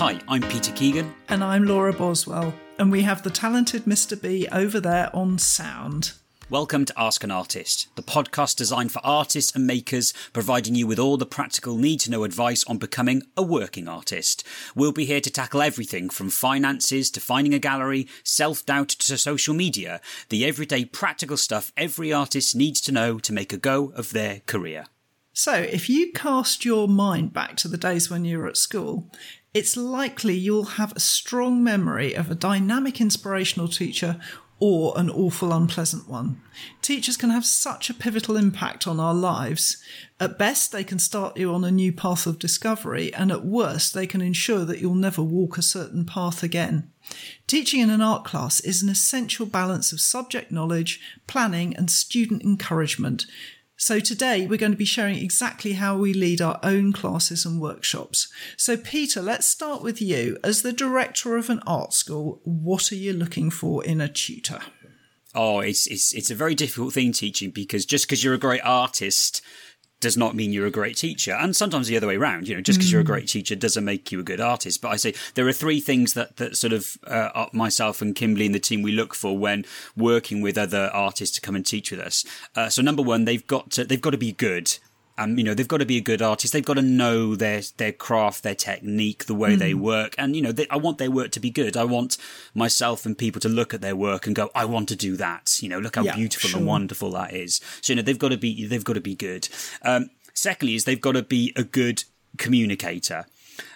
Hi, I'm Peter Keegan. And I'm Laura Boswell. And we have the talented Mr. B over there on sound. Welcome to Ask an Artist, the podcast designed for artists and makers, providing you with all the practical need to know advice on becoming a working artist. We'll be here to tackle everything from finances to finding a gallery, self doubt to social media, the everyday practical stuff every artist needs to know to make a go of their career. So, if you cast your mind back to the days when you were at school, it's likely you'll have a strong memory of a dynamic inspirational teacher or an awful unpleasant one. Teachers can have such a pivotal impact on our lives. At best, they can start you on a new path of discovery, and at worst, they can ensure that you'll never walk a certain path again. Teaching in an art class is an essential balance of subject knowledge, planning, and student encouragement. So today we're going to be sharing exactly how we lead our own classes and workshops. So Peter, let's start with you. As the director of an art school, what are you looking for in a tutor? Oh, it's it's it's a very difficult thing teaching because just because you're a great artist does not mean you're a great teacher. And sometimes the other way around, you know, just because mm. you're a mm. great teacher doesn't make you a good artist. But I say there are three things that, that sort of uh, myself and Kimberly and the team we look for when working with other artists to come and teach with us. Uh, so number one, they've got to, they've got to be good and you know they've got to be a good artist. They've got to know their their craft their technique the way mm. they work. And you know they, i want their work to be good. I want myself and people to look at their work and go i want to do that. You know look how yeah, beautiful sure. and wonderful that is. So you know they've got to be they've got to be good. Um, secondly is they've got to be a good communicator.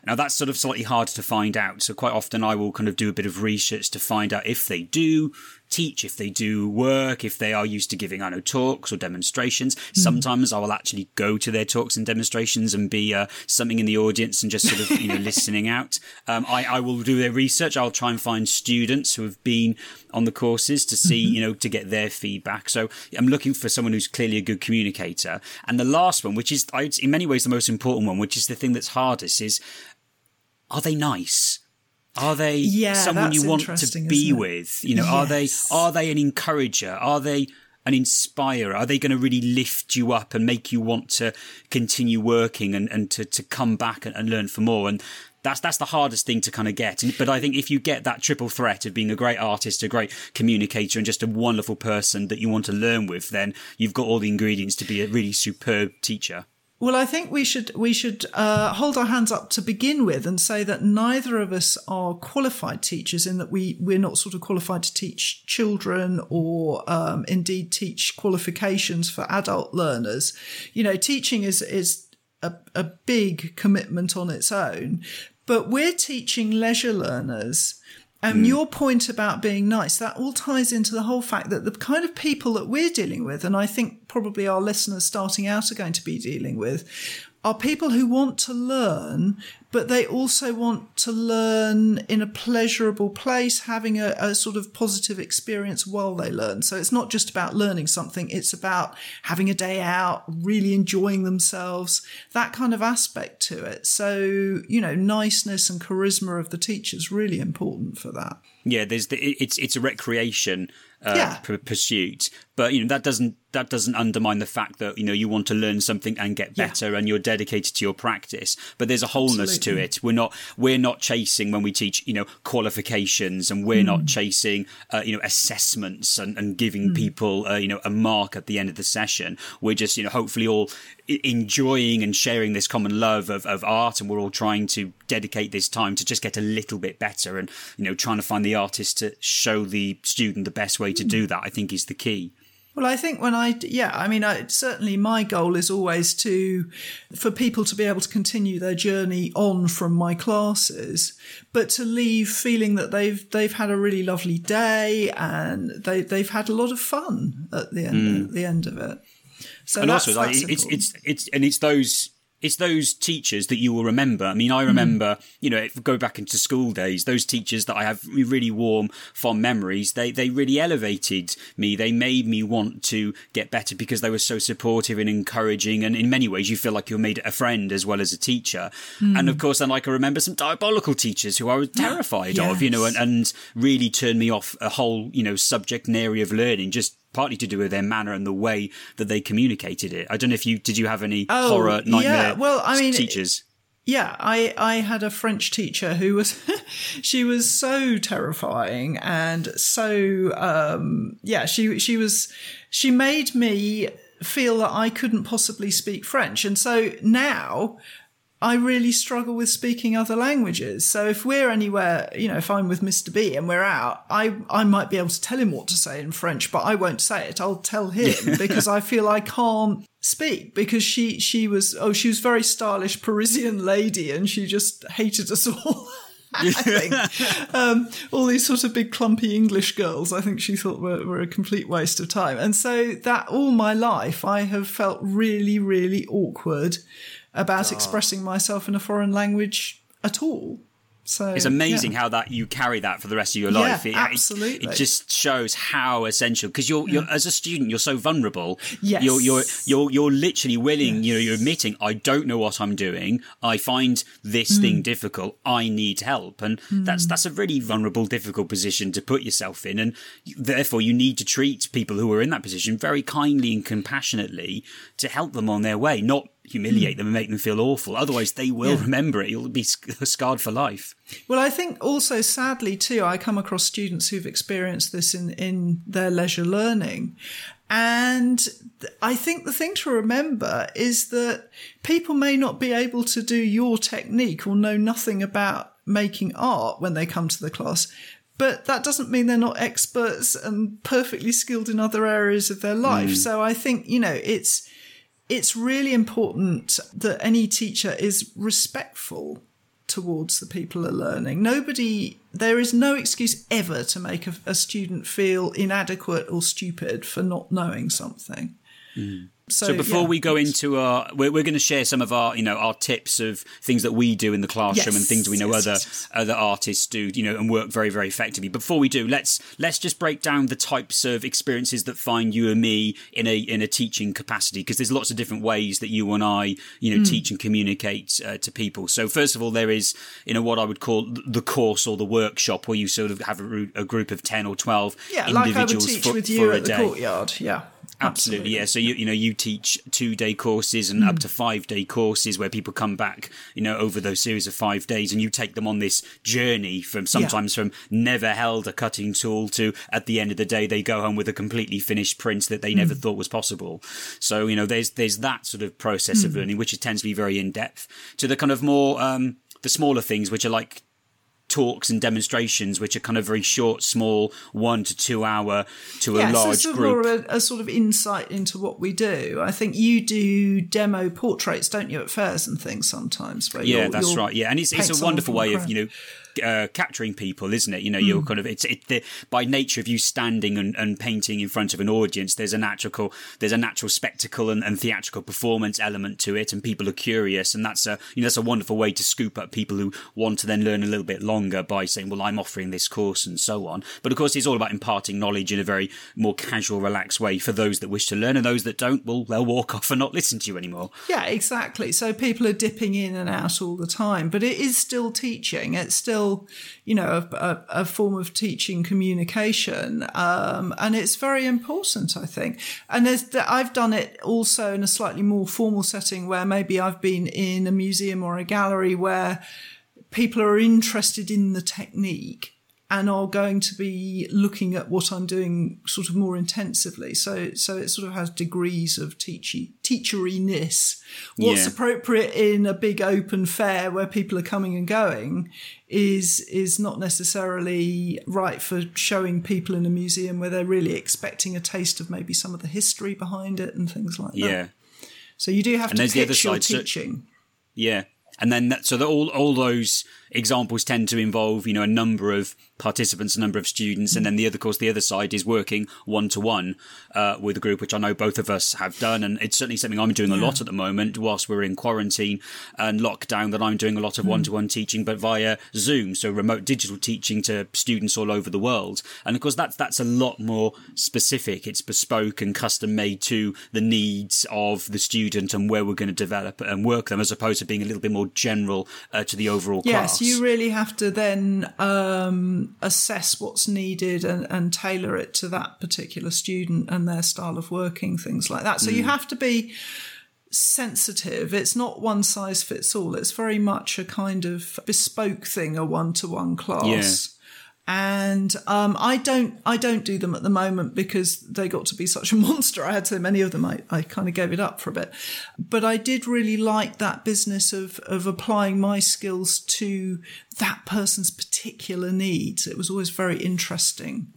Now that's sort of slightly harder to find out. So quite often I will kind of do a bit of research to find out if they do teach, if they do work, if they are used to giving, I know, talks or demonstrations. Mm. Sometimes I will actually go to their talks and demonstrations and be uh, something in the audience and just sort of, you know, listening out. Um, I, I will do their research. I'll try and find students who have been on the courses to see, mm-hmm. you know, to get their feedback. So I'm looking for someone who's clearly a good communicator. And the last one, which is in many ways the most important one, which is the thing that's hardest, is are they nice? Are they yeah, someone you want to be with? You know, yes. are they are they an encourager? Are they an inspirer? Are they going to really lift you up and make you want to continue working and, and to, to come back and, and learn for more? And that's that's the hardest thing to kind of get. But I think if you get that triple threat of being a great artist, a great communicator, and just a wonderful person that you want to learn with, then you've got all the ingredients to be a really superb teacher. Well, I think we should we should uh, hold our hands up to begin with and say that neither of us are qualified teachers in that we we're not sort of qualified to teach children or um, indeed teach qualifications for adult learners. You know, teaching is is a, a big commitment on its own, but we're teaching leisure learners and mm. your point about being nice, that all ties into the whole fact that the kind of people that we're dealing with, and I think probably our listeners starting out are going to be dealing with, are people who want to learn, but they also want to learn in a pleasurable place, having a, a, sort of positive experience while they learn. So it's not just about learning something, it's about having a day out, really enjoying themselves, that kind of aspect to it. So, you know, niceness and charisma of the teacher is really important for that. Yeah, there's the, it's it's a recreation uh, yeah. p- pursuit, but you know that doesn't that doesn't undermine the fact that you know you want to learn something and get better yeah. and you're dedicated to your practice but there's a wholeness Absolutely. to it we're not we're not chasing when we teach you know qualifications and we're mm. not hmm. chasing uh, you know assessments and, and giving mm. people uh, you know a mark at the end of the session we're just you know hopefully all enjoying and sharing this common love of, of art and we're all trying to dedicate this time to just get a little bit better and you know trying to find the artist to show the student the best way to do that i think is the key well, I think when I, yeah, I mean, I, certainly my goal is always to, for people to be able to continue their journey on from my classes, but to leave feeling that they've, they've had a really lovely day and they, they've had a lot of fun at the end, mm. at the end of it. So and also, like, it's, it's, it's, and it's those, it's those teachers that you will remember. I mean, I remember, mm. you know, if go back into school days, those teachers that I have really warm, fond memories, they, they really elevated me. They made me want to get better because they were so supportive and encouraging. And in many ways, you feel like you're made a friend as well as a teacher. Mm. And of course, then like I remember some diabolical teachers who I was terrified yes. of, you know, and, and really turned me off a whole, you know, subject and area of learning just partly to do with their manner and the way that they communicated it. I don't know if you did you have any oh, horror nightmare yeah. well, I mean, teachers. yeah, I, I had a French teacher who was, she was so terrifying and so, um, yeah, she, she was, she made me feel that I couldn't possibly speak French. And so now I really struggle with speaking other languages. So if we're anywhere, you know, if I'm with Mr. B and we're out, I, I might be able to tell him what to say in French, but I won't say it. I'll tell him because I feel I can't speak because she, she was, oh, she was very stylish Parisian lady and she just hated us all. I think um, all these sort of big clumpy English girls, I think she thought were, were a complete waste of time. And so that all my life, I have felt really, really awkward about oh. expressing myself in a foreign language at all. So it's amazing yeah. how that you carry that for the rest of your life. Yeah, it, absolutely. It, it, just shows how essential because you're, you're as a student you're so vulnerable. Yes. You're you're you're you're literally willing. Yes. You know, you're admitting I don't know what I'm doing. I find this mm. thing difficult. I need help, and mm. that's that's a really vulnerable, difficult position to put yourself in, and therefore you need to treat people who are in that position very kindly and compassionately to help them on their way, not humiliate them and make them feel awful. Otherwise, they will yeah. remember it. You'll be scarred for life. Well, I think also, sadly, too, I come across students who've experienced this in, in their leisure learning. And I think the thing to remember is that people may not be able to do your technique or know nothing about making art when they come to the class. But that doesn't mean they're not experts and perfectly skilled in other areas of their life. Mm. So I think, you know, it's, it's really important that any teacher is respectful towards the people are learning. Nobody, there is no excuse ever to make a, a student feel inadequate or stupid for not knowing something. Mm. So, so, before yeah, we go into our, we're, we're, going to share some of our, you know, our tips of things that we do in the classroom yes, and things we know yes, other yes, other artists do, you know, and work very very effectively. Before we do, let's let's just break down the types of experiences that find you and me in a in a teaching capacity because there's lots of different ways that you and I, you know, mm. teach and communicate uh, to people. So first of all, there is, you know, what I would call the course or the workshop where you sort of have a, a group of ten or twelve yeah, individuals like I would teach for, with you at the courtyard. Yeah. Absolutely, yeah. So you you know you teach two day courses and mm. up to five day courses where people come back, you know, over those series of five days, and you take them on this journey from sometimes yeah. from never held a cutting tool to at the end of the day they go home with a completely finished print that they mm. never thought was possible. So you know there's there's that sort of process mm. of learning which tends to be very in depth to the kind of more um, the smaller things which are like talks and demonstrations, which are kind of very short, small, one to two hour to yeah, a large so group. More a, a, sort of insight into what we do. I think you do demo portraits, don't you, at fairs and things sometimes? yeah, you're, that's right. Yeah, and it's, it's a wonderful way of you know uh, capturing people, isn't it? You know, mm. you're kind of it's it the, by nature of you standing and, and painting in front of an audience. There's a natural there's a natural spectacle and, and, theatrical performance element to it, and people are curious, and that's a you know that's a wonderful way to scoop up people who want to then learn a little bit longer by saying, well, I'm offering this course and so on. But of course, it's all about imparting knowledge in a very more casual, relaxed way for those that wish to learn, and those that don't, well, they'll walk off and not listen to you anymore. Yeah, exactly. So people are dipping in and out all the time, but it is still teaching. It's still still, you know, a, a form of teaching communication. Um, and it's very important, I think. And I've done it also in a slightly more formal setting where maybe I've been in a museum or a gallery where people are interested in the technique and are going to be looking at what I'm doing sort of more intensively. So, so it sort of has degrees of teachy, teacheriness. What's yeah. appropriate in a big open fair where people are coming and going is, is not necessarily right for showing people in a museum where they're really expecting a taste of maybe some of the history behind it and things like yeah. that. Yeah. So you do have and to pitch your teaching. So, yeah. And then that, so that all, all those examples tend to involve, you know, a number of participants, a number of students, and then the other course, the other side is working one to one with a group, which I know both of us have done, and it's certainly something I'm doing a lot at the moment whilst we're in quarantine and lockdown. That I'm doing a lot of one to one teaching, but via Zoom, so remote digital teaching to students all over the world, and of course that's that's a lot more specific. It's bespoke and custom made to the needs of the student and where we're going to develop and work them, as opposed to being a little bit more general uh, to the overall yes, class you really have to then um, assess what's needed and, and, tailor it to that particular student and their style of working, things like that. So mm. you have to be sensitive. It's not one size fits all. It's very much a kind of bespoke thing, a one to one class. Yeah and um, I don't I don't do them at the moment because they got to be such a monster. I had so many of them, I, I kind of gave it up for a bit. But I did really like that business of of applying my skills to that person's particular needs. It was always very interesting,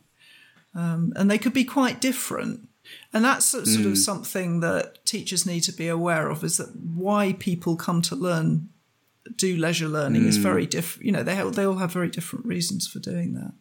um, and they could be quite different. And that's sort of mm. something that teachers need to be aware of: is that why people come to learn do leisure learning mm. is very different. You know, they they all have very different reasons for doing that.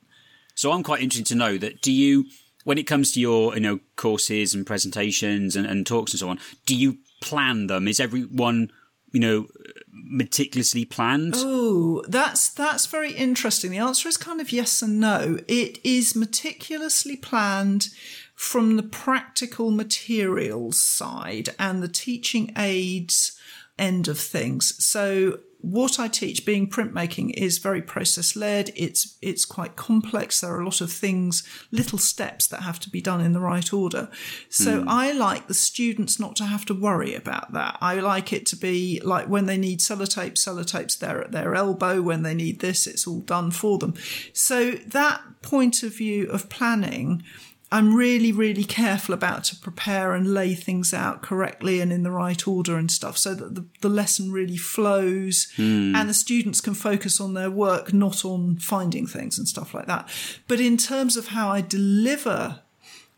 So I'm quite interested to know that do you, when it comes to your you know courses and presentations and, and talks and so on, do you plan them? Is everyone you know meticulously planned? Oh, that's that's very interesting. The answer is kind of yes and no. It is meticulously planned from the practical materials side and the teaching aids end of things. So what I teach, being printmaking, is very process led. It's it's quite complex. There are a lot of things, little steps that have to be done in the right order. So mm. I like the students not to have to worry about that. I like it to be like when they need sellotape, sellotape's there at their elbow. When they need this, it's all done for them. So that point of view of planning I'm really, really careful about to prepare and lay things out correctly and in the right order and stuff so that the, the lesson really flows mm. and the students can focus on their work, not on finding things and stuff like that. But in terms of how I deliver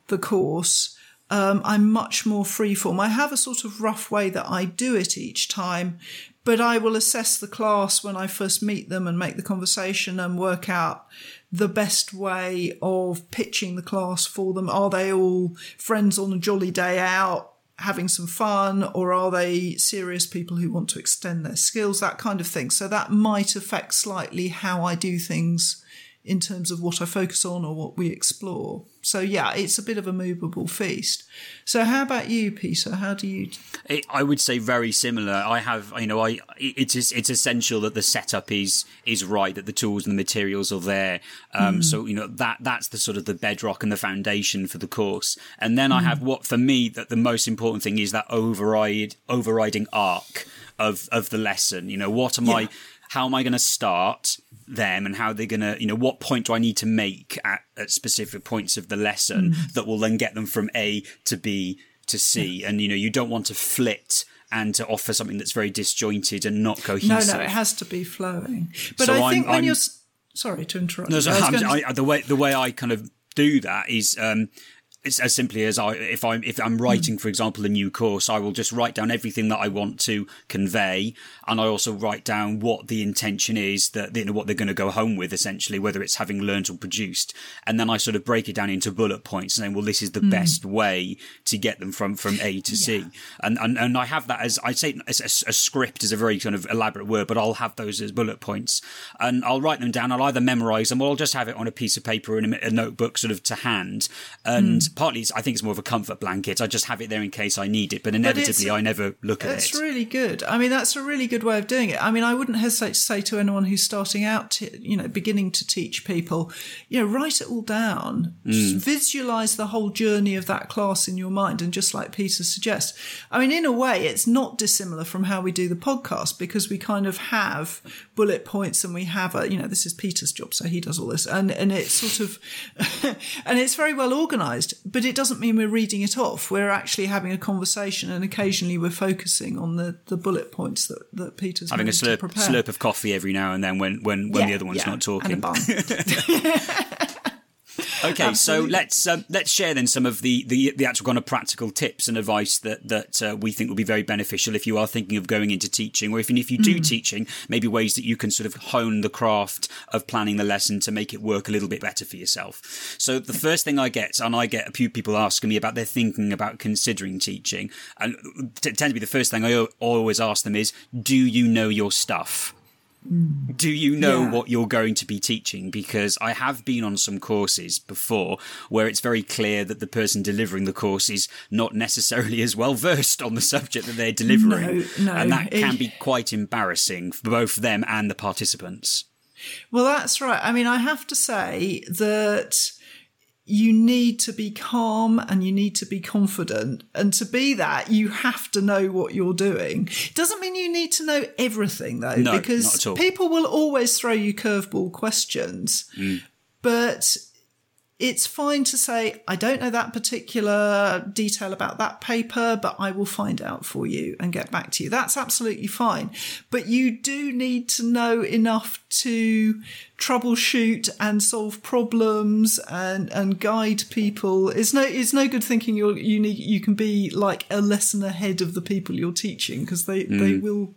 the course, um, I'm much more freeform. I have a sort of rough way that I do it each time, but I will assess the class when I first meet them and make the conversation and work out the best way of pitching the class for them? Are they all friends on a jolly day out? having some fun or are they serious people who want to extend their skills that kind of thing so that might affect slightly how i do things in terms of what I focus on or what we explore. So yeah, it's a bit of a movable feast. So how about you, Peter? How do you? It, I would say very similar. I have, you know, I it's it's essential that the setup is is right, that the tools and the materials are there. Um, mm. So you know that that's the sort of the bedrock and the foundation for the course. And then mm. I have what for me that the most important thing is that override overriding arc of of the lesson. You know, what am yeah. I? How am I going to start? Them and how they're going to, you know, what point do I need to make at, at specific points of the lesson mm. that will then get them from A to B to C. And, you know, you don't want to flit and to offer something that's very disjointed and not cohesive. No, no, it has to be flowing. But so I think I'm, when I'm, you're, sorry to interrupt. No, so I, I, the way, the way I kind of do that is, um, it's as simply as I if I'm if I'm writing, for example, a new course, I will just write down everything that I want to convey, and I also write down what the intention is that you know what they're going to go home with, essentially, whether it's having learned or produced, and then I sort of break it down into bullet points, saying, well, this is the mm. best way to get them from from A to yeah. C, and, and and I have that as I say as a, a, script is a very kind of elaborate word, but I'll have those as bullet points, and I'll write them down. I'll either memorize them or I'll just have it on a piece of paper in a, a notebook, sort of to hand, and. Mm partly I think it's more of a comfort blanket. I just have it there in case I need it, but inevitably but I never look at it. It's really good. I mean, that's a really good way of doing it. I mean, I wouldn't hesitate to say to anyone who's starting out, to, you know, beginning to teach people, you know, write it all down, mm. visualize the whole journey of that class in your mind, and just like Peter suggests, I mean, in a way, it's not dissimilar from how we do the podcast because we kind of have bullet points and we have a, you know, this is Peter's job, so he does all this, and and it's sort of, and it's very well organized but it doesn't mean we're reading it off. We're actually having a conversation, and occasionally we're focusing on the, the bullet points that, that Peter's having a slurp, slurp of coffee every now and then when when, when yeah, the other one's yeah, not talking. Okay, so let's uh, let's share then some of the, the, the actual kind of practical tips and advice that that uh, we think will be very beneficial if you are thinking of going into teaching, or even if you do mm. teaching, maybe ways that you can sort of hone the craft of planning the lesson to make it work a little bit better for yourself. So the first thing I get, and I get a few people asking me about their thinking about considering teaching, and it tends to be the first thing I always ask them is, do you know your stuff? Do you know yeah. what you're going to be teaching? Because I have been on some courses before where it's very clear that the person delivering the course is not necessarily as well versed on the subject that they're delivering. No, no. And that can be quite embarrassing for both them and the participants. Well, that's right. I mean, I have to say that you need to be calm and you need to be confident. And to be that, you have to know what you're doing. Doesn't mean you need to know everything though, No, because not at all. people will always throw you curveball questions. Mm. But it's fine to say, I don't know that particular detail about that paper, but I will find out for you and get back to you. That's absolutely fine. But you do need to know enough to troubleshoot and solve problems and, and guide people. It's no, it's no good thinking you're, you need, you can be like a lesson ahead of the people you're teaching because they, they mm. will,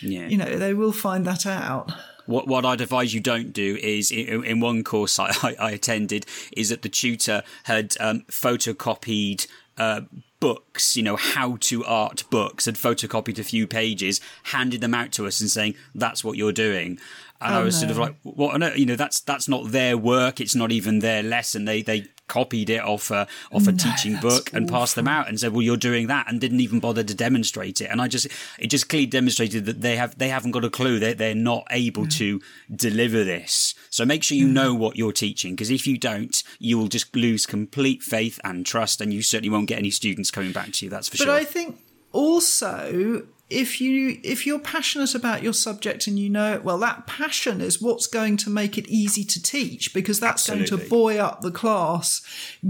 Yeah. you know, they will find that out. What what I'd advise you don't do is in, in one course I, I, I attended is that the tutor had um, photocopied uh, books, you know, how to art books, had photocopied a few pages, handed them out to us, and saying that's what you're doing. And oh, I Oh, was sort of like, "What? No, uh, you know, that's that's not their work. It's not even their lesson. They they copied it off a off a teaching that's book and passed them out and said, "Well, you're doing that," and didn't even bother to demonstrate it. And I just it just clearly demonstrated that they have they haven't got a clue. They they're not able mm. to deliver this. So make sure you mm. know what you're teaching because if you don't, you will just lose complete faith and trust, and you certainly won't get any students coming back to you. That's for But sure. But I think also if you if you're passionate about your subject and you know it well, that passion is what's going to make it easy to teach because that's going to buoy up the class,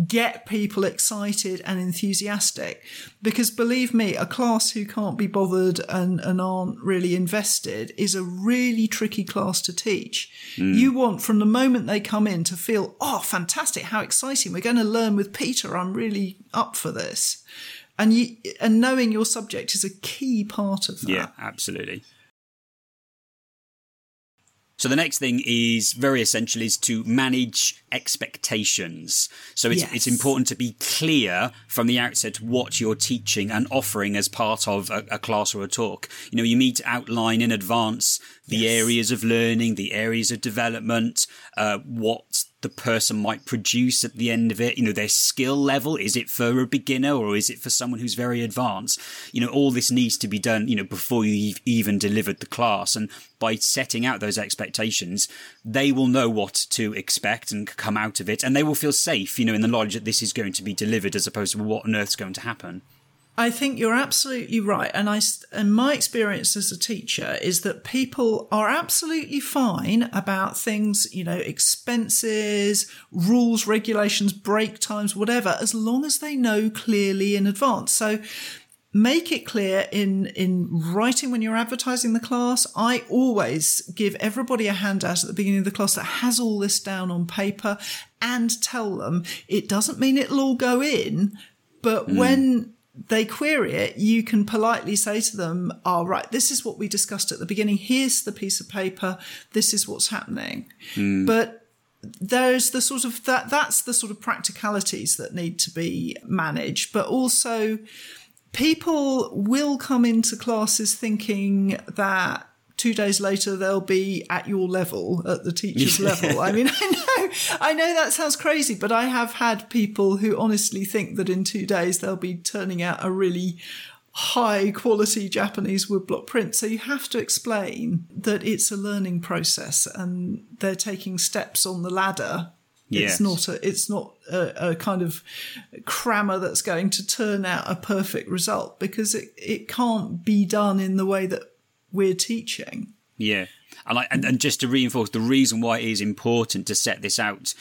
get people excited and enthusiastic. Because believe me, a class who can't be bothered and, and aren't really invested is a really tricky class to teach. Hmm. You want from the moment they come in to feel, oh, fantastic, how exciting. We're going to learn with Peter. I'm really up for this and you and knowing your subject is a key part of that. Yeah, absolutely. So the next thing is very essential is to manage expectations. So it's Yes. it's important to be clear from the outset what you're teaching and offering as part of a, a class or a talk. You know, you need to outline in advance the Yes. areas of learning, the areas of development, uh, what the person might produce at the end of it. You know, their skill level. Is it for a beginner or is it for someone who's very advanced? You know, all this needs to be done, you know, before you've even delivered the class. And by setting out those expectations, they will know what to expect and come out of it. And they will feel safe, you know, in the knowledge that this is going to be delivered as opposed to what on earth's going to happen. I think you're absolutely right, and I and my experience as a teacher is that people are absolutely fine about things, you know, expenses, rules, regulations, break times, whatever, as long as they know clearly in advance. So make it clear in in writing when you're advertising the class. I always give everybody a handout at the beginning of the class that has all this down on paper and tell them. It doesn't mean it'll all go in but hmm. when they query it, you can politely say to them, "Oh, right, this is what we discussed at the beginning. Here's the piece of paper. This is what's happening." Hmm. But there's the sort of that that's the sort of practicalities that need to be managed, but also people will come into classes thinking that two days later they'll be at your level at the teacher's level. I mean i know i know that sounds crazy but i have had people who honestly think that in two days they'll be turning out a really high quality japanese woodblock print. So you have to explain that it's a learning process and they're taking steps on the ladder. Yes. it's not a it's not a, a kind of crammer that's going to turn out a perfect result because it, it can't be done in the way that we're teaching. Yeah. And, I, and, and just to reinforce the reason why it is important to set this out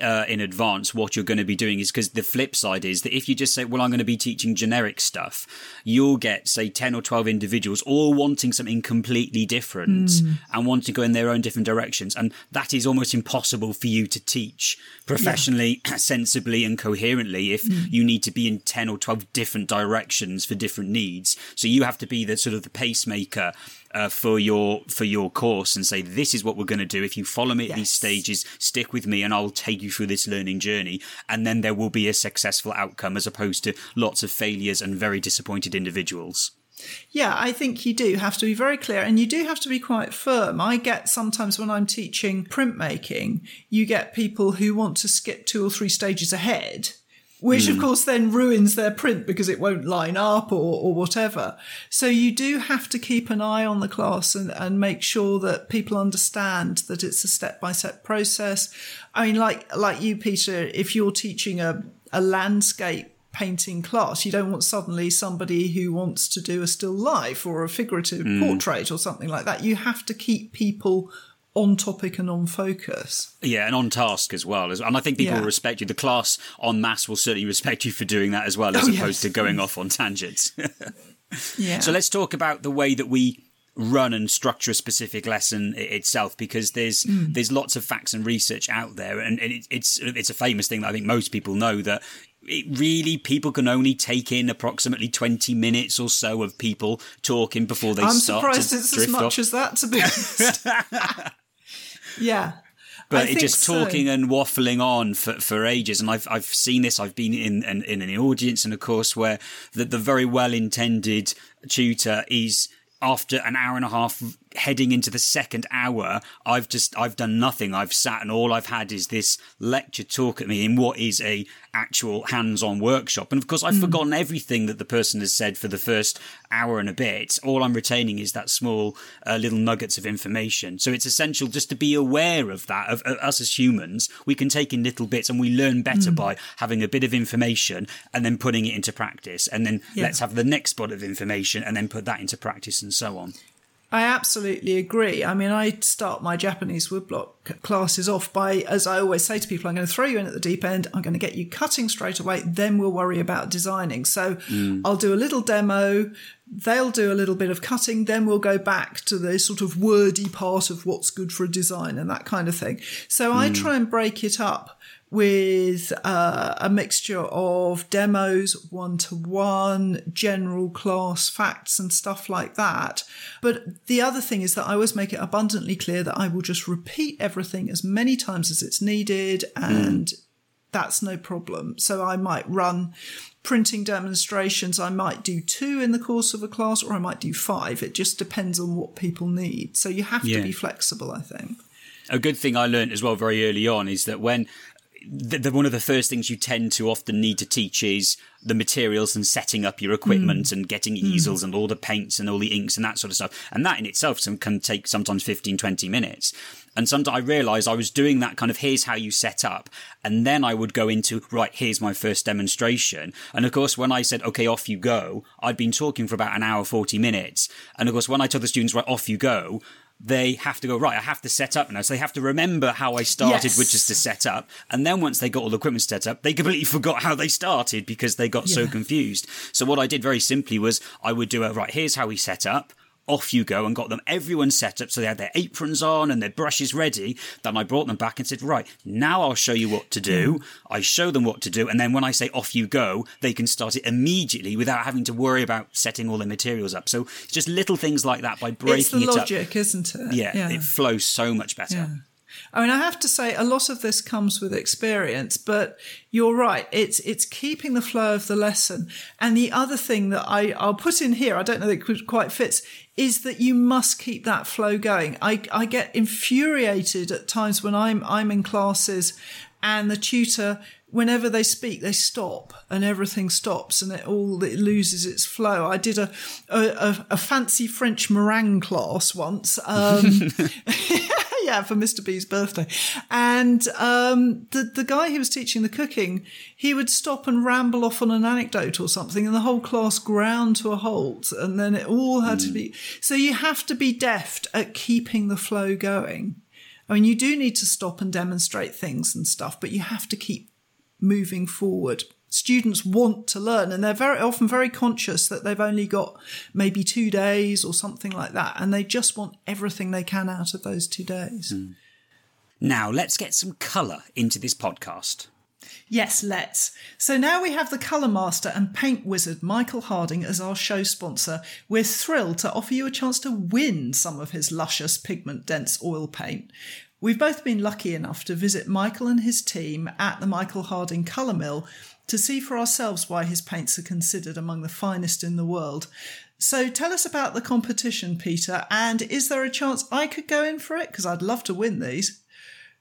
uh, in advance, what you're going to be doing is because the flip side is that if you just say, well, I'm going to be teaching generic stuff, you'll get, say, 10 or 12 individuals all wanting something completely different and wanting to go in their own different directions. And that is almost impossible for you to teach professionally, sensibly, and coherently if you need to be in 10 or 12 different directions for different needs. So you have to be the sort of the pacemaker uh, for your for your course and say this is what we're going to do. If you follow me at these stages stick with me and I'll take you through this learning journey. And then there will be a successful outcome as opposed to lots of failures and very disappointed individuals. Yeah, I think you do have to be very clear and you do have to be quite firm. I get sometimes when I'm teaching printmaking, you get people who want to skip two or three stages ahead which mm. of course then ruins their print because it won't line up or, or whatever. So you do have to keep an eye on the class and, and make sure that people understand that it's a step by step process. I mean, like, like you, Peter, if you're teaching a, a landscape painting class, you don't want suddenly somebody who wants to do a still life or a figurative mm. portrait or something like that. You have to keep people on topic and on focus. Yeah, and on task as well. And I think people yeah. will respect you. The class on mass will certainly respect you for doing that as well, as oh, opposed yes. to going off on tangents. yeah. So let's talk about the way that we run and structure a specific lesson itself because there's mm. there's lots of facts and research out there and, it, it's it's a famous thing that I think most people know that it really people can only take in approximately 20 minutes or so of people talking before they I'm start surprised it's as much off. as that to be honest Yeah. But it's just talking so. and waffling on for, for ages. And I've, I've seen this. I've been in, in, in an audience in a course where the, the very well intended tutor is after an hour and a half heading into the second hour, I've just I've done nothing. I've sat and all I've had is this lecture talk at me in what is a actual hands-on workshop. And of course, I've mm. forgotten everything that the person has said for the first hour and a bit. All I'm retaining is that small uh, little nuggets of information. So it's essential just to be aware of that. Of, of, us as humans, we can take in little bits and we learn better mm. by having a bit of information and then putting it into practice. And then yeah. let's have the next bit of information and then put that into practice and so on. I absolutely agree. I mean, I start my Japanese woodblock classes off by, as I always say to people, I'm going to throw you in at the deep end. I'm going to get you cutting straight away. Then we'll worry about designing. So mm. I'll do a little demo. They'll do a little bit of cutting. Then we'll go back to the sort of wordy part of what's good for a design and that kind of thing. So mm. I try and break it up with uh, a mixture of demos, one to one, general class facts, and stuff like that. But the other thing is that I always make it abundantly clear that I will just repeat everything as many times as it's needed, and mm. that's no problem. So I might run printing demonstrations. I might do two in the course of a class, or I might do five. It just depends on what people need. So you have yeah. to be flexible, I think a good thing I learned as well very early on is that when the, the, one of the first things you tend to often need to teach is the materials and setting up your equipment mm. and getting easels mm. and all the paints and all the inks and that sort of stuff. And that in itself can take sometimes 15, 20 minutes. And sometimes I realized I was doing that kind of here's how you set up. And then I would go into, right, here's my first demonstration. And of course, when I said, okay, off you go, I'd been talking for about an hour, 40 minutes. And of course, when I told the students, right, off you go, they have to go right. I have to set up now, so they have to remember how I started, yes. which is to set up. And then once they got all the equipment set up, they completely forgot how they started because they got yeah. so confused. So what I did very simply was I would do a right. Here's how we set up off you go and got them everyone set up so they had their aprons on and their brushes ready. Then i brought them back and said right now i'll show you what to do. Mm. i show them what to do and then when i say off you go they can start it immediately without having to worry about setting all their materials up. So it's just little things like that by breaking it's the it logic, up isn't it? Yeah, yeah, it flows so much better. Yeah. I mean, I have to say, a lot of this comes with experience, but you're right. It's it's keeping the flow of the lesson. And the other thing that I I'll put in here, I don't know that it quite fits, is that you must keep that flow going. I I get infuriated at times when I'm I'm in classes and the tutor whenever they speak, they stop and everything stops and it all it loses its flow. I did a a, a fancy French meringue class once. Um, yeah, for Mr. B's birthday. And um, the, the guy who was teaching the cooking, he would stop and ramble off on an anecdote or something, and the whole class ground to a halt. And then it all had mm. to be. So you have to be deft at keeping the flow going. I mean, you do need to stop and demonstrate things and stuff, but you have to keep moving forward students want to learn and they're very often very conscious that they've only got maybe two days or something like that and they just want everything they can out of those two days mm. now let's get some colour into this podcast Yes, let's. So now we have the colour master and paint wizard Michael Harding as our show sponsor. We're thrilled to offer you a chance to win some of his luscious pigment dense oil paint. We've both been lucky enough to visit Michael and his team at the Michael Harding Colour Mill to see for ourselves why his paints are considered among the finest in the world. So tell us about the competition, Peter, and is there a chance I could go in for it? Because I'd love to win these.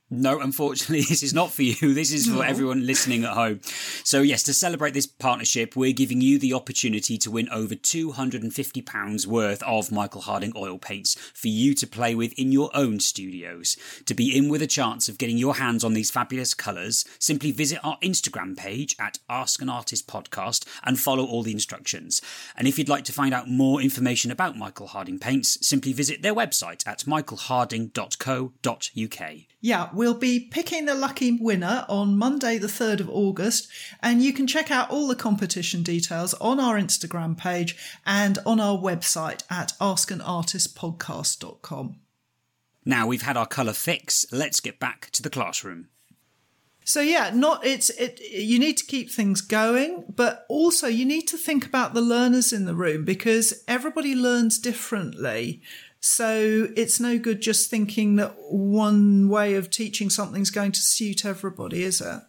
No, unfortunately, this is not for you. This is for everyone listening at home. So, yes, to celebrate this partnership, we're giving you the opportunity to win over £250 worth of Michael Harding oil paints for you to play with in your own studios. To be in with a chance of getting your hands on these fabulous colours, simply visit our Instagram page at Ask an Artist Podcast and follow all the instructions. And if you'd like to find out more information about Michael Harding paints, simply visit their website at michaelharding.co.uk. Yeah, we'll be picking the lucky winner on Monday, the 3rd of August, and you can check out all the competition details on our Instagram page and on our website at askanartistpodcast.com. Now we've had our colour fix, let's get back to the classroom. So yeah, not it's it you need to keep things going, but also you need to think about the learners in the room because everybody learns differently. So it's no good just thinking that one way of teaching something's going to suit everybody, is it?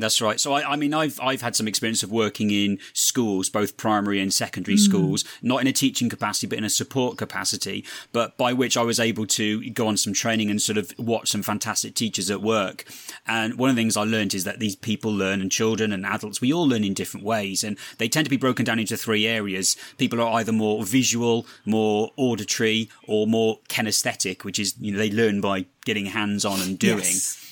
That's right. So I, I mean, I've I've had some experience of working in schools, both primary and secondary hmm. schools, not in a teaching capacity, but in a support capacity. But by which I was able to go on some training and sort of watch some fantastic teachers at work. And one of the things I learned is that these people learn, and children and adults, we all learn in different ways, and they tend to be broken down into three areas. People are either more visual, more auditory, or more kinesthetic, which is you know they learn by getting hands on and doing. Yes.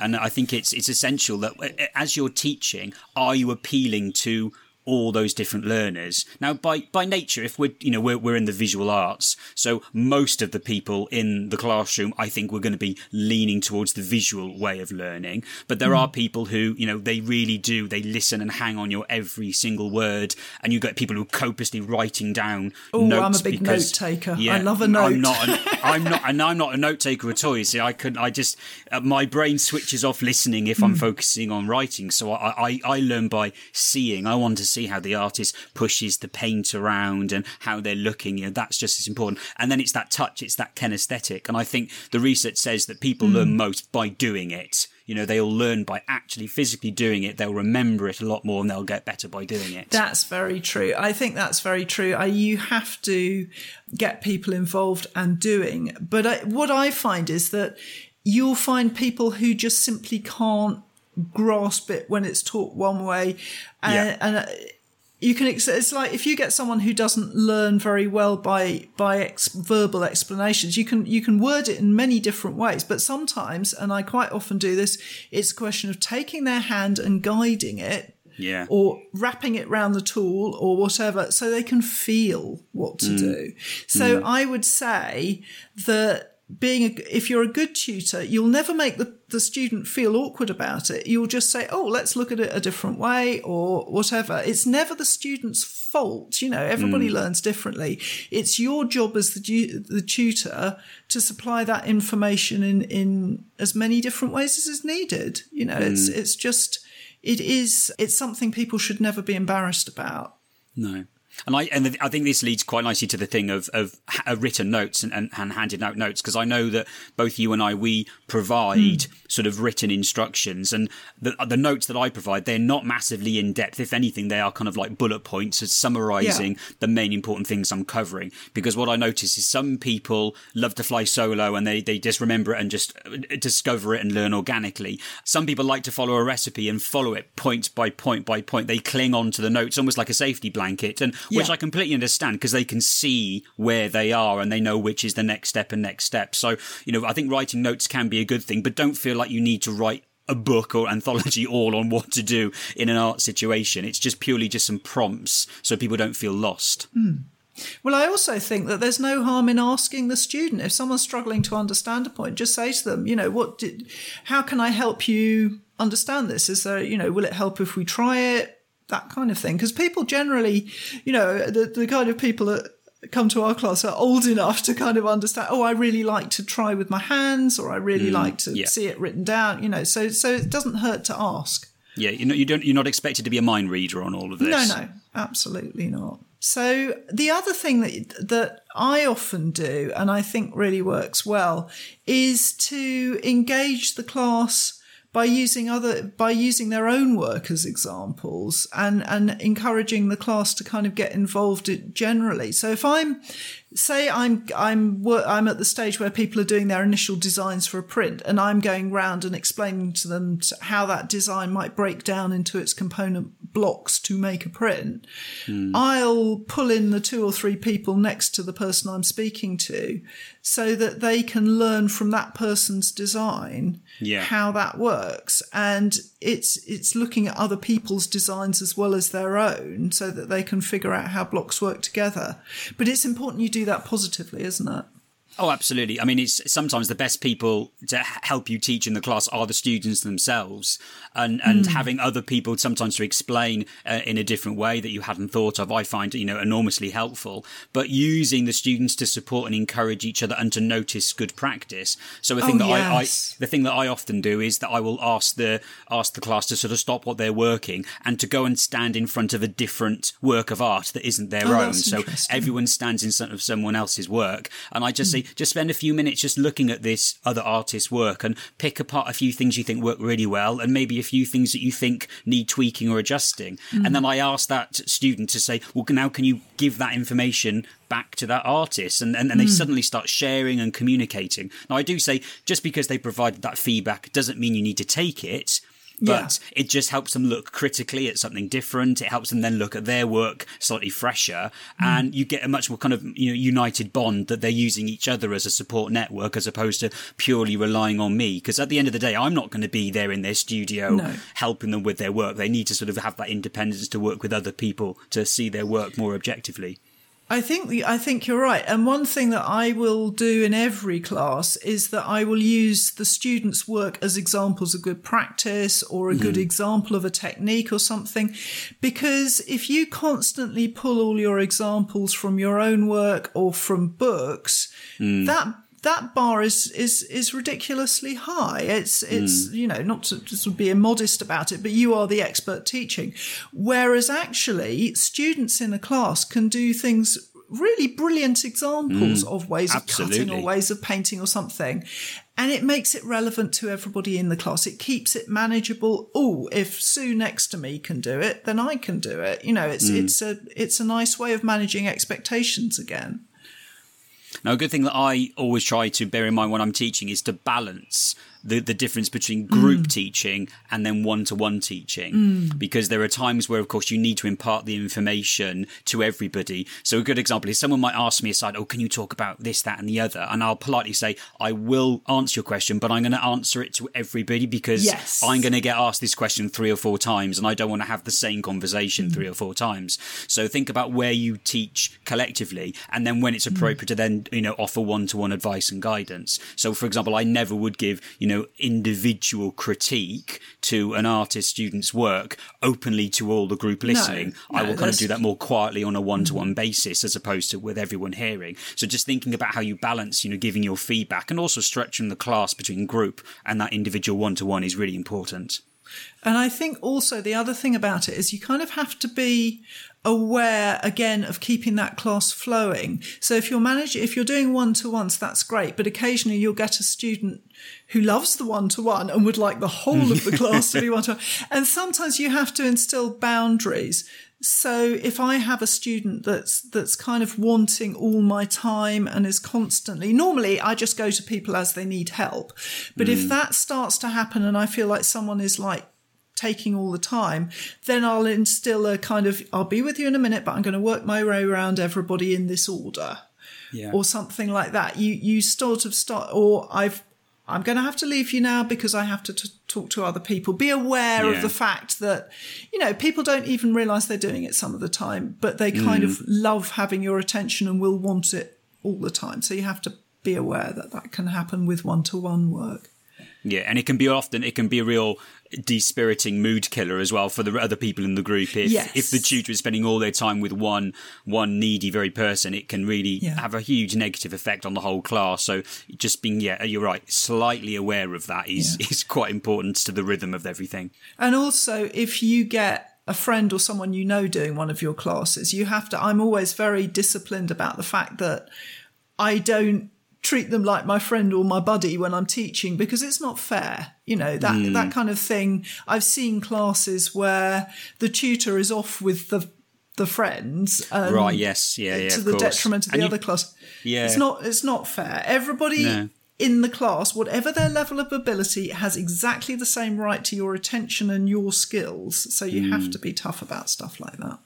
And I think it's it's essential that as you're teaching, are you appealing to all those different learners? Now, by by nature, if we're you know we're we're in the visual arts, so most of the people in the classroom, I think, we're going to be leaning towards the visual way of learning. But there are people who you know they really do they listen and hang on your every single word, and you get people who are copiously writing down. Oh, I'm a big because- note taker. Yeah, I love a note. I'm not. An, I'm not, and I'm not a note taker at all. You see, I could, I just, uh, my brain switches off listening if Hmm. I'm focusing on writing. So I, I, I learn by seeing. I want to see how the artist pushes the paint around and how they're looking. You know, that's just as important. And then it's that touch, it's that kinesthetic. And I think the research says that people Hmm. learn most by doing it. You know, they'll learn by actually physically doing it. They'll remember it a lot more and they'll get better by doing it. That's very true. I think that's very true. I, you have to get people involved and doing. But I, what I find is that you'll find people who just simply can't grasp it when it's taught one way. And, Yeah. and uh, you can, it's like if you get someone who doesn't learn very well by, by ex- verbal explanations, you can, you can word it in many different ways. But sometimes, and I quite often do this, it's a question of taking their hand and guiding it yeah. or wrapping it round the tool or whatever so they can feel what to do. So I would say that being a, if you're a good tutor, you'll never make the, the student feel awkward about it. You'll just say, "Oh, let's look at it a different way," or whatever. It's never the student's fault. You know, everybody mm. learns differently. It's your job as the the tutor to supply that information in in as many different ways as is needed. You know, it's mm. it's just it is it's something people should never be embarrassed about. No. And I and I think this leads quite nicely to the thing of of written notes and, and, and handed out notes because I know that both you and I we provide sort of written instructions and the the notes that I provide they're not massively in depth if anything they are kind of like bullet points as summarizing the main important things I'm covering. Because what I notice is some people love to fly solo and they they just remember it and just uh, discover it and learn organically. Some people like to follow a recipe and follow it point by point by point. They cling on to the notes almost like a safety blanket and which Yeah. I completely understand because they can see where they are and they know which is the next step and next step. So, you know, I think writing notes can be a good thing, but don't feel like you need to write a book or anthology all on what to do in an art situation. It's just purely just some prompts so people don't feel lost. Hmm. Well, I also think that there's no harm in asking the student if someone's struggling to understand a point. Just say to them, you know, what did, how can I help you understand this? Is there, you know, will it help if we try it? That kind of thing. Because people generally, you know, the, the kind of people that come to our class are old enough to kind of understand. Oh, I really like to try with my hands, or I really mm, like to yeah. see it written down. You know, so so it doesn't hurt to ask. Yeah, you know, you don't, you're not expected to be a mind reader on all of this. No, no, absolutely not. So the other thing that that I often do, and I think really works well, is to engage the class by using other by using their own work as examples and and encouraging the class to kind of get involved generally. So if i'm say i'm i'm i'm at the stage where people are doing their initial designs for a print and i'm going round and explaining to them how that design might break down into its component blocks to make a print mm. i'll pull in the two or three people next to the person i'm speaking to so that they can learn from that person's design yeah. how that works and it's it's looking at other people's designs as well as their own so that they can figure out how blocks work together but it's important you do that positively isn't it Oh, absolutely. I mean, it's sometimes the best people to help you teach in the class are the students themselves, and and mm. having other people sometimes to explain uh, in a different way that you hadn't thought of, I find you know enormously helpful. But using the students to support and encourage each other and to notice good practice. So the thing oh, that yes. I, I the thing that I often do is that I will ask the ask the class to sort of stop what they're working and to go and stand in front of a different work of art that isn't their oh, own. So everyone stands in front of someone else's work, and I just mm. Just spend a few minutes just looking at this other artist's work and pick apart a few things you think work really well and maybe a few things that you think need tweaking or adjusting. Mm. And then I ask that student to say, well, now can you give that information back to that artist and, and, and they mm. suddenly start sharing and communicating. Now I do say just because they provided that feedback doesn't mean you need to take it but yeah. it just helps them look critically at something different. It helps them then look at their work slightly fresher, mm. and you get a much more kind of you know united bond that they're using each other as a support network as opposed to purely relying on me. Because at the end of the day, I'm not going to be there in their studio no. helping them with their work. They need to sort of have that independence to work with other people to see their work more objectively. I think I think you're right. And one thing that I will do in every class is that I will use the students' work as examples of good practice or a mm. good example of a technique or something. Because if you constantly pull all your examples from your own work or from books, mm. that that bar is is is ridiculously high. It's it's mm. you know not to just be immodest about it, but you are the expert teaching. Whereas actually, students in a class can do things really brilliant examples mm. of ways Absolutely. of cutting or ways of painting or something. And it makes it relevant to everybody in the class. It keeps it manageable. Oh, if Sue next to me can do it, then I can do it. You know, it's mm. it's a it's a nice way of managing expectations again. Now, a good thing that I always try to bear in mind when I'm teaching is to balance the, the difference between group mm. teaching and then one to one teaching. Mm. Because there are times where, of course, you need to impart the information to everybody. So a good example is someone might ask me aside, Oh, can you talk about this, that, and the other? And I'll politely say, I will answer your question, but I'm going to answer it to everybody because yes. I'm going to get asked this question three or four times and I don't want to have the same conversation mm. three or four times. So think about where you teach collectively and then when it's mm. appropriate to then, you know, offer one to one advice and guidance. So for example, I never would give, you know, individual critique to an artist student's work openly to all the group listening. No, I will kind of do that more quietly on a one to one basis as opposed to with everyone hearing. So just thinking about how you balance, you know, giving your feedback and also structuring the class between group and that individual one to one is really important. And I think also the other thing about it is you kind of have to be aware again of keeping that class flowing. So if you're managing, if you're doing one to ones, that's great. But occasionally you'll get a student who loves the one to one and would like the whole of the class to be one to one. And sometimes you have to instill boundaries. So if I have a student that's that's kind of wanting all my time and is constantly normally I just go to people as they need help. But mm. if that starts to happen and I feel like someone is like taking all the time, then I'll instill a kind of, I'll be with you in a minute, but I'm going to work my way around everybody in this order. Yeah. Or something like that. You, you sort of start, or I've, I'm going to have to leave you now because I have to t- talk to other people. Be aware yeah. of the fact that, you know, people don't even realize they're doing it some of the time, but they kind mm. of love having your attention and will want it all the time. So you have to be aware that that can happen with one to one work. Yeah, and it can be often it can be a real dispiriting mood killer as well for the other people in the group. If yes. if the tutor is spending all their time with one one needy very person, it can really yeah. have a huge negative effect on the whole class. So just being yeah, you're right, slightly aware of that is yeah. is quite important to the rhythm of everything. And also, if you get a friend or someone you know doing one of your classes, you have to. I'm always very disciplined about the fact that I don't treat them like my friend or my buddy when I'm teaching because it's not fair. You know, that, Hmm. that kind of thing. I've seen classes where the tutor is off with the, the friends. And Right, yes, yeah, yeah, To the course. detriment of the And you- other class. Yeah. It's not, it's not fair. Everybody No. in the class, whatever their level of ability, has exactly the same right to your attention and your skills. So you Hmm. have to be tough about stuff like that.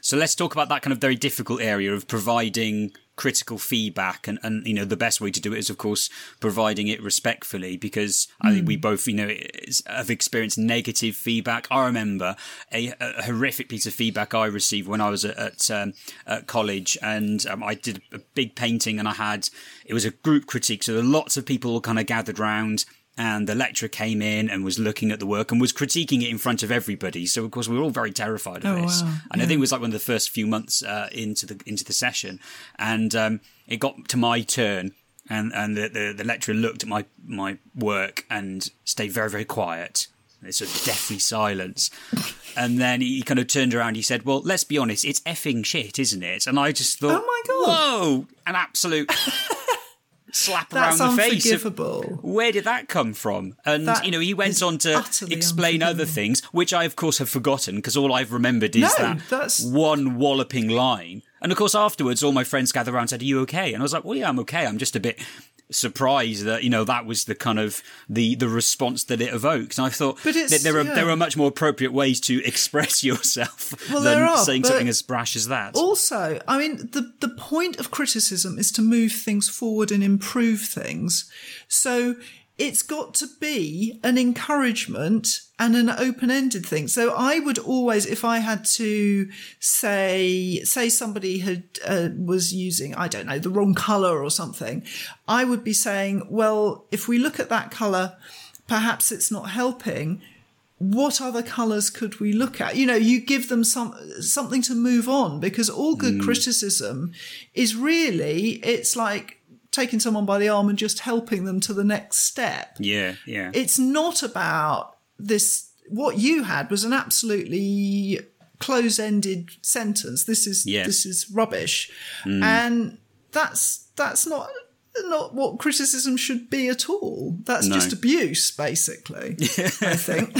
So let's talk about that kind of very difficult area of providing critical feedback and, and you know the best way to do it is of course providing it respectfully because I think we both you know have experienced negative feedback. I remember a, a horrific piece of feedback I received when I was at, at, um, at college and um, I did a big painting and I had it was a group critique so lots of people kind of gathered round and the lecturer came in and was looking at the work and was critiquing it in front of everybody. So of course we were all very terrified of Oh, this. wow. And I think it was like one of the first few months uh, into the into the session, and um, it got to my turn, and and the, the the lecturer looked at my my work and stayed very very quiet. It's sort of deathly silence. And then he kind of turned around. He said, "Well, let's be honest. It's effing shit, isn't it?" And I just thought, Oh my God. whoa, an absolute slap That's around the face. of- unforgivable. where did that come from? And That you know, he went on to explain other things, which I of course have forgotten because all I've remembered is No, that that's- one walloping line. And of course, afterwards, all my friends gathered around and said, "Are you okay?" And I was like, "Well, yeah, I'm okay. I'm just a bit." Surprised that you know that was the kind of the the response that it evokes and i thought But it's- that there are yeah. there are much more appropriate ways to express yourself Well, than are, saying something as brash as that Also, I mean, the, the point of criticism is to move things forward and improve things. So it's got to be an encouragement and an open-ended thing. So I would always, if I had to say, say somebody had, uh, was using, I don't know, the wrong color or something, I would be saying, well, if we look at that color, perhaps it's not helping. What other colors could we look at? You know you give them some something to move on because all good criticism is really it's like taking someone by the arm and just helping them to the next step. Yeah yeah. It's not about this what you had was an absolutely close-ended sentence. This is this is rubbish. Mm. And that's that's not not what criticism should be at all. That's No. just abuse basically i think.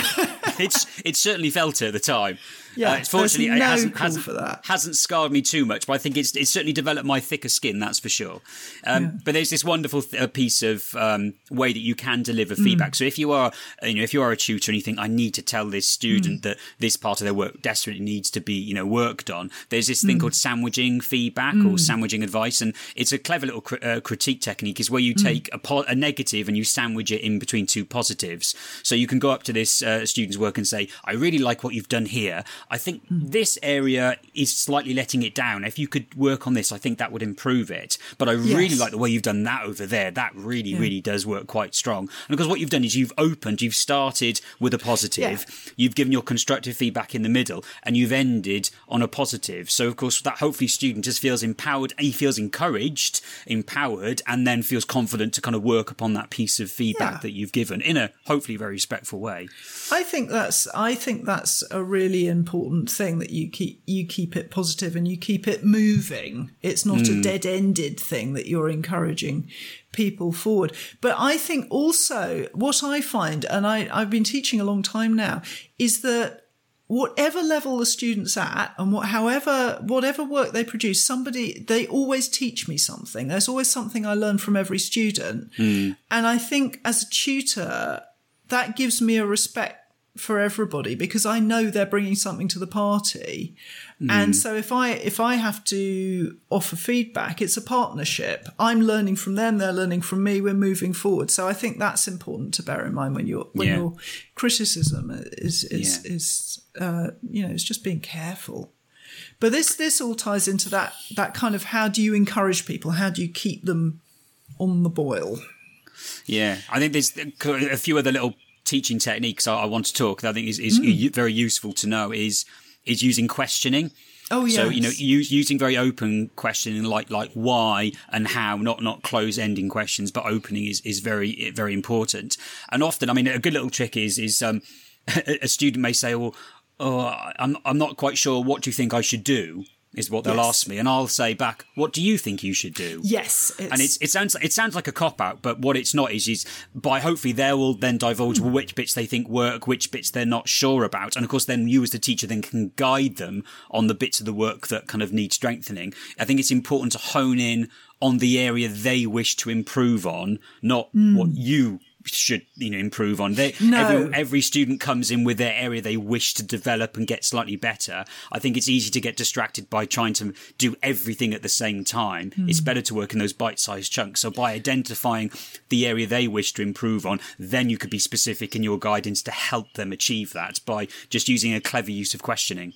It's it certainly felt at the time. Yeah, uh, fortunately, there's it hasn't hasn't, for that. hasn't scarred me too much, but I think it's it's certainly developed my thicker skin. That's for sure. Um, But there's this wonderful th- uh, piece of um, way that you can deliver Mm. feedback. So if you are you know if you are a tutor and you think I need to tell this Mm. student that this part of their work desperately needs to be you know worked on, there's this Mm. thing called sandwiching feedback or sandwiching advice, and it's a clever little cri- uh, critique technique. Is where you Mm. take a, po- a negative and you sandwich it in between two positives. So you can go up to this uh, student's work and say, "I really like what you've done here. I think hmm. this area is slightly letting it down. If you could work on this, I think that would improve it. But I really like the way you've done that over there. That really, really does work quite strong. And because what you've done is you've opened, you've started with a positive, you've given your constructive feedback in the middle, and you've ended on a positive. So of course that hopefully student just feels empowered, he feels encouraged, empowered, and then feels confident to kind of work upon that piece of feedback Yeah. that you've given in a hopefully very respectful way. I think that's I think that's a really important thing that you keep you keep it positive and you keep it moving. It's not a mm. dead-ended thing that you're encouraging people forward. But I think also what I find, and I, I've been teaching a long time now, is that whatever level the student's at and what however whatever work they produce somebody they always teach me something there's always something i learn from every student mm. and i think as a tutor that gives me a respect for everybody because I know they're bringing something to the party. And so if I if I have to offer feedback, it's a partnership. I'm learning from them, they're learning from me, we're moving forward. So I think that's important to bear in mind when you're when Yeah. your criticism is is Yeah. is uh, you know, it's just being careful. But this this all ties into that that kind of how do you encourage people? How do you keep them on the boil? Yeah, I think there's a few other little teaching techniques I, I want to talk that I think is, is Mm. very useful to know is is using questioning. Oh yeah. So you know, use, using very open questioning, like like why and how, not not close ending questions, but opening is is very very important. And often, I mean, a good little trick is is um, a student may say, "Well, oh, I'm I'm not quite sure. What do you think I should do?" Is what they'll Yes. ask me, and I'll say back, "What do you think you should do?" Yes, it's, and it's, it sounds it sounds like a cop out, but what it's not is is by hopefully they will then divulge which bits they think work, which bits they're not sure about, and of course then you as the teacher then can guide them on the bits of the work that kind of need strengthening. I think it's important to hone in on the area they wish to improve on, not what mm. you should you know improve on. They No. every, every student comes in with their area they wish to develop and get slightly better. I think it's easy to get distracted by trying to do everything at the same time. Hmm. It's better to work in those bite-sized chunks. So by identifying the area they wish to improve on then you could be specific in your guidance to help them achieve that by just using a clever use of questioning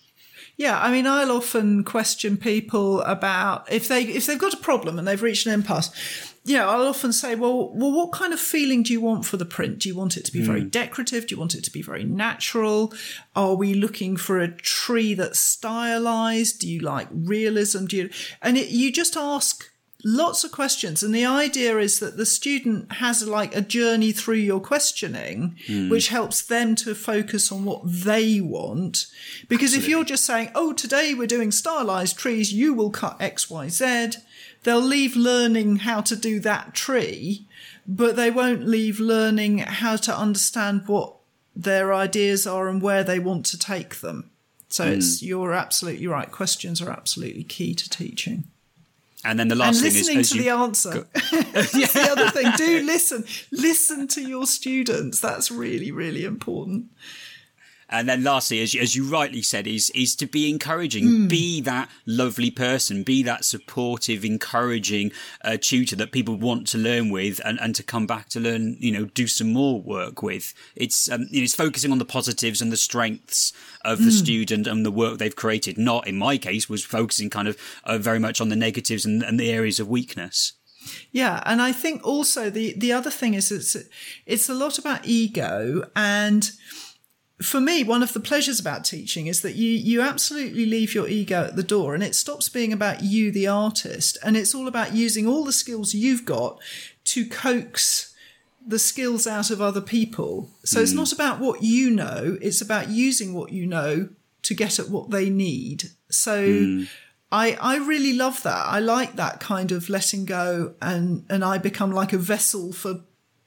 Yeah, I mean, I'll often question people about if they if they've got a problem and they've reached an impasse. Yeah, I'll often say, well, well, what kind of feeling do you want for the print? Do you want it to be hmm. very decorative? Do you want it to be very natural? Are we looking for a tree that's stylized? Do you like realism? Do you? And it, you just ask lots of questions. And the idea is that the student has like a journey through your questioning hmm. which helps them to focus on what they want. Because if you're just saying oh today we're doing stylized trees you will cut xyz they'll leave learning how to do that tree but they won't leave learning how to understand what their ideas are and where they want to take them. So hmm. it's you're absolutely right. Questions are absolutely key to teaching and then the and last thing is listening to you the answer. That's the other thing. Do listen. Listen to your students. That's really, really important. And then lastly, as you, as you rightly said, is is to be encouraging, Hmm. be that lovely person, be that supportive, encouraging uh, tutor that people want to learn with, and, and to come back to learn, you know, do some more work with. It's um, you know, it's focusing on the positives and the strengths of the student and the work they've created. Not in my case was focusing kind of uh, very much on the negatives and, and the areas of weakness. Yeah, and I think also the the other thing is it's it's a lot about ego and for me one of the pleasures about teaching is that you you absolutely leave your ego at the door and it stops being about you the artist and it's all about using all the skills you've got to coax the skills out of other people. So it's hmm. not about what you know, it's about using what you know to get at what they need. So hmm. I I really love that. I like that kind of letting go and and I become like a vessel for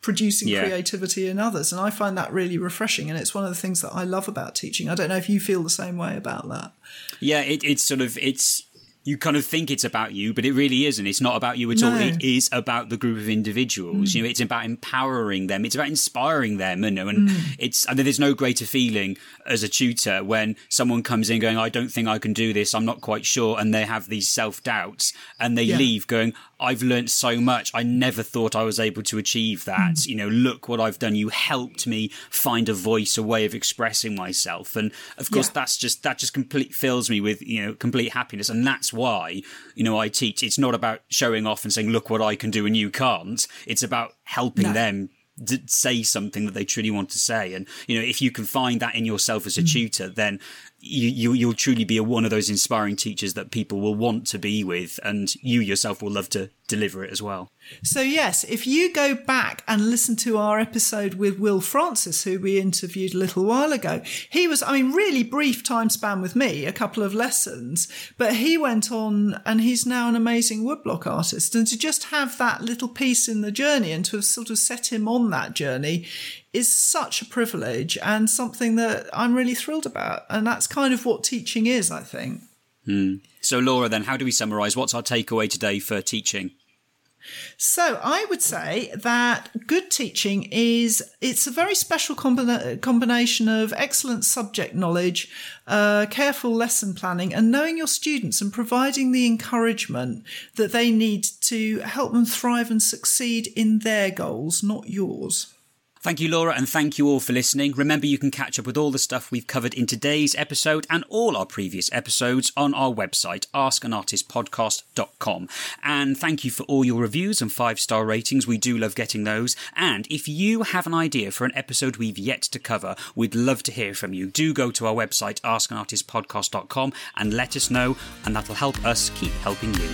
producing Yeah. creativity in others and I find that really refreshing and it's one of the things that I love about teaching. I don't know if you feel the same way about that. Yeah, it, it's sort of it's you kind of think it's about you, but it really isn't. It's not about you at all. It is about the group of individuals. You know, it's about empowering them. It's about inspiring them. You know, and mm. it's and there's no greater feeling as a tutor when someone comes in going, "I don't think I can do this. I'm not quite sure," and they have these self doubts, and they Yeah. leave going, "I've learnt so much. I never thought I was able to achieve that. Mm. You know, look what I've done. You helped me find a voice, a way of expressing myself." And of course, Yeah. that's just that just complete fills me with you know complete happiness and that's why. You know i teach it's not about showing off and saying look what i can do and you can't. It's about helping No. them to say something that they truly want to say. And you know if you can find that in yourself as a mm. tutor then you, you you'll truly be a, one of those inspiring teachers that people will want to be with and you yourself will love to deliver it as well So, yes, if you go back and listen to our episode with Will Francis, who we interviewed a little while ago, he was, I mean, really brief time span with me, a couple of lessons, but he went on and he's now an amazing woodblock artist. And to just have that little piece in the journey and to have sort of set him on that journey is such a privilege and something that I'm really thrilled about. And that's kind of what teaching is, I think. so laura then how do we summarize what's our takeaway today for teaching So I would say that good teaching is it's a very special combina- combination of excellent subject knowledge, uh, careful lesson planning, and knowing your students and providing the encouragement that they need to help them thrive and succeed in their goals, not yours. Thank you, Laura, and thank you all for listening. Remember, you can catch up with all the stuff we've covered in today's episode and all our previous episodes on our website, askanartistpodcast.com. And thank you for all your reviews and five star ratings. We do love getting those. And if you have an idea for an episode we've yet to cover, we'd love to hear from you. Do go to our website, askanartistpodcast.com, and let us know, and that'll help us keep helping you.